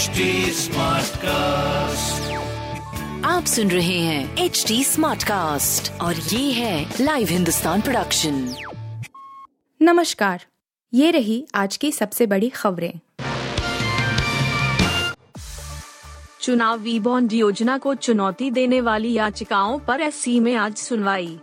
HD cast आप सुन रहे हैं एच डी स्मार्ट कास्ट और ये है लाइव हिंदुस्तान प्रोडक्शन नमस्कार ये रही आज की सबसे बड़ी खबरें। चुनावी बॉन्ड योजना को चुनौती देने वाली याचिकाओं पर एससी में आज सुनवाई।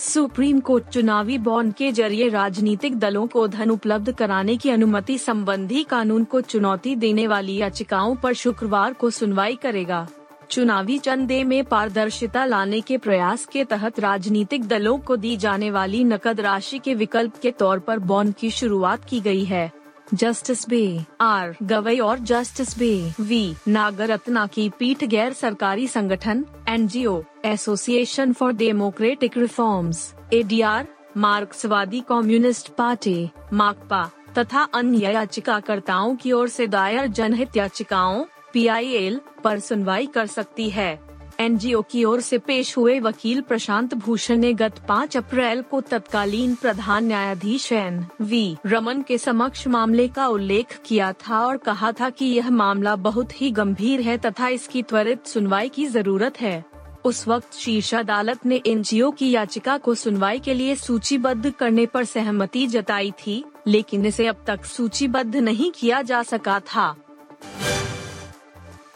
सुप्रीम कोर्ट चुनावी बॉन्ड के ज़रिए राजनीतिक दलों को धन उपलब्ध कराने की अनुमति संबंधी कानून को चुनौती देने वाली याचिकाओं पर शुक्रवार को सुनवाई करेगा। चुनावी चंदे में पारदर्शिता लाने के प्रयास के तहत राजनीतिक दलों को दी जाने वाली नकद राशि के विकल्प के तौर पर बॉन्ड की शुरुआत की गई है। Justice bay. आर. गवई और जस्टिस बे. वी. नागरत्ना की पीठ गैर सरकारी संगठन, NGO, association for democratic reforms, ADR, मार्क्सवादी कम्युनिस्ट पार्टी, माकपा, तथा अन्य याचिकाकर्ताओं की ओर से दायर जनहित याचिकाओं, पीआईएल, पर सुनवाई कर सकती है। एनजीओ की ओर से पेश हुए वकील प्रशांत भूषण ने गत 5 अप्रैल को तत्कालीन प्रधान न्यायाधीश एन वी रमन के समक्ष मामले का उल्लेख किया था और कहा था कि यह मामला बहुत ही गंभीर है तथा इसकी त्वरित सुनवाई की ज़रूरत है। उस वक्त शीर्ष अदालत ने एनजीओ की याचिका को सुनवाई के लिए सूचीबद्ध करने पर सहमति जताई थी, लेकिन इसे अब तक सूचीबद्ध नहीं किया जा सका था।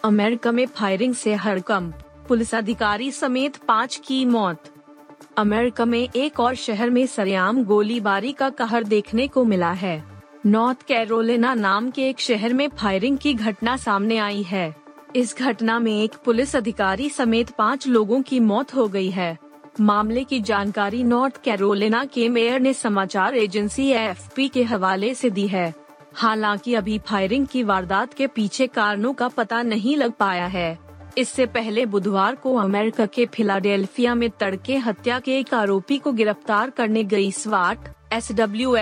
अमेरिका में फायरिंग से हड़कंप पुलिस अधिकारी समेत पाँच की मौत। अमेरिका में एक और शहर में सरेआम गोलीबारी का कहर देखने को मिला है। नॉर्थ कैरोलिना नाम के एक शहर में फायरिंग की घटना सामने आई है। इस घटना में एक पुलिस अधिकारी समेत पाँच लोगों की मौत हो गई है। मामले की जानकारी नॉर्थ कैरोलिना के मेयर ने समाचार एजेंसी एफ़ के हवाले से दी है। हालाँकि अभी फायरिंग की वारदात के पीछे कारणों का पता नहीं लग पाया है। इससे पहले बुधवार को अमेरिका के फिलाडेल्फिया में तड़के हत्या के एक आरोपी को गिरफ़्तार करने गई स्वाट एस डब्ल्यू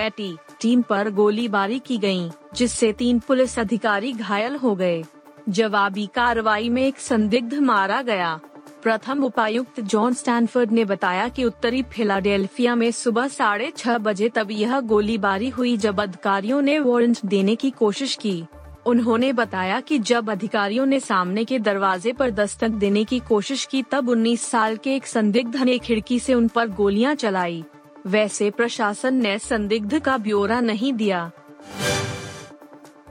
टीम पर गोलीबारी की गई, जिससे तीन पुलिस अधिकारी घायल हो गए। जवाबी कार्रवाई में एक संदिग्ध मारा गया। प्रथम उपायुक्त जॉन स्टैनफोर्ड ने बताया कि उत्तरी फिलाडेल्फिया में सुबह साढ़े छह बजे तब यह गोलीबारी हुई जब अधिकारियों ने वारंट देने की कोशिश की। उन्होंने बताया कि जब अधिकारियों ने सामने के दरवाजे पर दस्तक देने की कोशिश की, तब 19 साल के एक संदिग्ध ने खिड़की से उन पर गोलियाँ चलाई। वैसे प्रशासन ने संदिग्ध का ब्यौरा नहीं दिया।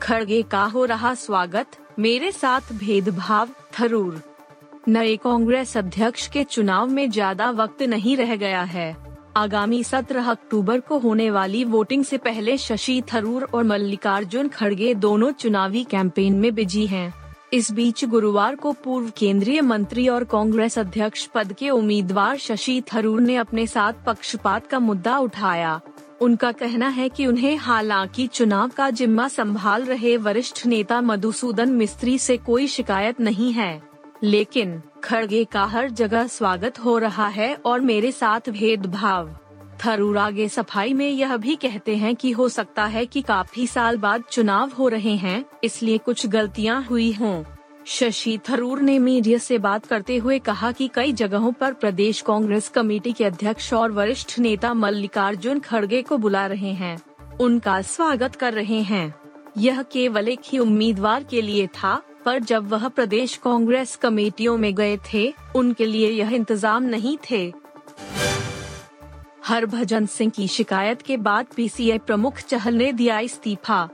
खड़गे का हो रहा स्वागत, मेरे साथ भेदभाव, थरूर। नए कांग्रेस अध्यक्ष के चुनाव में ज़्यादा वक्त नहीं रह गया है। आगामी 17 अक्टूबर को होने वाली वोटिंग से पहले शशि थरूर और मल्लिकार्जुन खड़गे दोनों चुनावी कैंपेन में बिज़ी हैं। इस बीच गुरुवार को पूर्व केंद्रीय मंत्री और कांग्रेस अध्यक्ष पद के उम्मीदवार शशि थरूर ने अपने साथ पक्षपात का मुद्दा उठाया उनका कहना है कि उन्हें हालाँकि चुनाव का जिम्मा संभाल रहे वरिष्ठ नेता मधुसूदन मिस्त्री से कोई शिकायत नहीं है लेकिन, खड़गे का हर जगह स्वागत हो रहा है और मेरे साथ भेदभाव। थरूर आगे सफ़ाई में यह भी कहते हैं कि हो सकता है कि काफ़ी साल बाद चुनाव हो रहे हैं, इसलिए कुछ गलतियाँ हुई हों। शशि थरूर ने मीडिया से बात करते हुए कहा कि कई जगहों पर प्रदेश कांग्रेस कमेटी के अध्यक्ष और वरिष्ठ नेता मल्लिकार्जुन खड़गे को बुला रहे हैं। उनका स्वागत कर रहे हैं। यह केवल एक ही उम्मीदवार के लिए था पर जब वह प्रदेश कांग्रेस कमेटियों में गए थे, उनके लिए यह इंतज़ाम नहीं थे। हरभजन सिंह की शिकायत के बाद पीसीए प्रमुख चहल ने दिया इस्तीफा।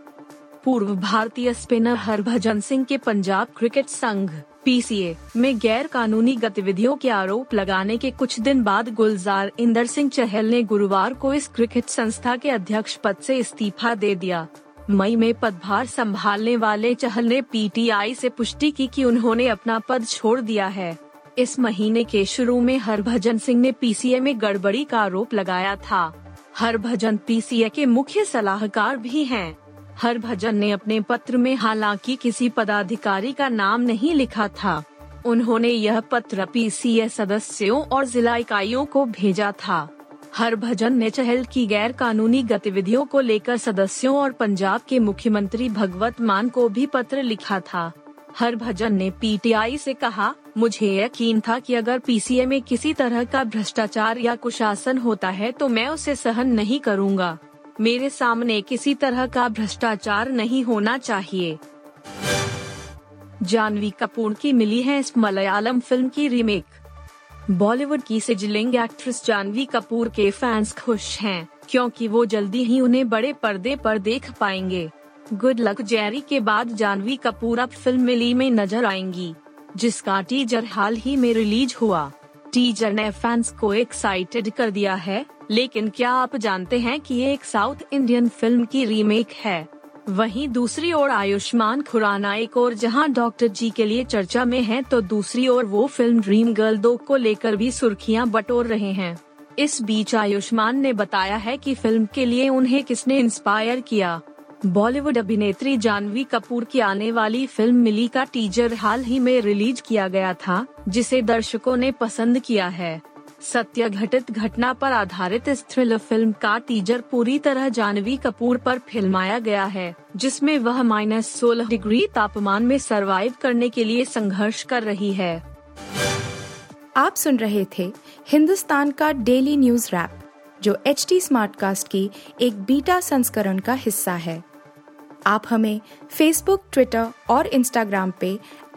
पूर्व भारतीय स्पिनर हरभजन सिंह के पंजाब क्रिकेट संघ, पीसीए, में गैर कानूनी गतिविधियों के आरोप लगाने के कुछ दिन बाद गुलजार इंदर सिंह चहल ने गुरुवार को इस क्रिकेट संस्था के अध्यक्ष पद से इस्तीफा दे दिया। मई में पदभार संभालने वाले चहल ने पीटीआई से पुष्टि की कि उन्होंने अपना पद छोड़ दिया है। इस महीने के शुरू में हरभजन सिंह ने पीसीए में गड़बड़ी का आरोप लगाया था। हरभजन पीसीए के मुख्य सलाहकार भी हैं। हरभजन ने अपने पत्र में हालाँकि किसी पदाधिकारी का नाम नहीं लिखा था। उन्होंने यह पत्र पीसीए सदस्यों और जिला इकाइयों को भेजा था। हरभजन ने चहल की गैर कानूनी गतिविधियों को लेकर सदस्यों और पंजाब के मुख्यमंत्री भगवत मान को भी पत्र लिखा था। हरभजन ने पीटीआई से कहा, मुझे यकीन था कि अगर पीसीए में किसी तरह का भ्रष्टाचार या कुशासन होता है तो मैं उसे सहन नहीं करूँगा। मेरे सामने किसी तरह का भ्रष्टाचार नहीं होना चाहिए। जानवी कपूर की मिली है इस मलयालम फ़िल्म की रीमेक। बॉलीवुड की सिजलिंग एक्ट्रेस जानवी कपूर के फैंस खुश हैं, क्योंकि वो जल्दी ही उन्हें बड़े पर्दे पर देख पाएँगे। गुड लक जेरी के बाद जानवी कपूर अब फ़िल्म मिली में नज़र आएँगी, जिसका टीजर हाल ही में रिलीज़ हुआ। टीजर ने फैंस को एक्साइटेड कर दिया है, लेकिन क्या आप जानते हैं कि ये एक साउथ इंडियन फ़िल्म की रीमेक है? वहीं दूसरी ओर आयुष्मान खुराना एक और, जहाँ डॉक्टर जी के लिए चर्चा में है तो दूसरी ओर वो फ़िल्म ड्रीम गर्ल दो को लेकर भी सुर्खियाँ बटोर रहे हैं। इस बीच आयुष्मान ने बताया है कि फ़िल्म के लिए उन्हें किसने इंस्पायर किया? बॉलीवुड अभिनेत्री जानवी कपूर की आने वाली फ़िल्म मिली का टीजर हाल ही में रिलीज़ किया गया था, जिसे दर्शकों ने पसंद किया है। सत्य घटित घटना पर आधारित इस थ्रिलर फ़िल्म का टीजर पूरी तरह जानवी कपूर पर फिल्माया गया है, जिसमें वह माइनस सोलह डिग्री तापमान में सरवाइव करने के लिए संघर्ष कर रही है। आप सुन रहे थे हिंदुस्तान का डेली न्यूज़ रैप जो एच टी स्मार्ट कास्ट की एक बीटा संस्करण का हिस्सा है। आप हमें फेसबुक ट्विटर और इंस्टाग्राम पे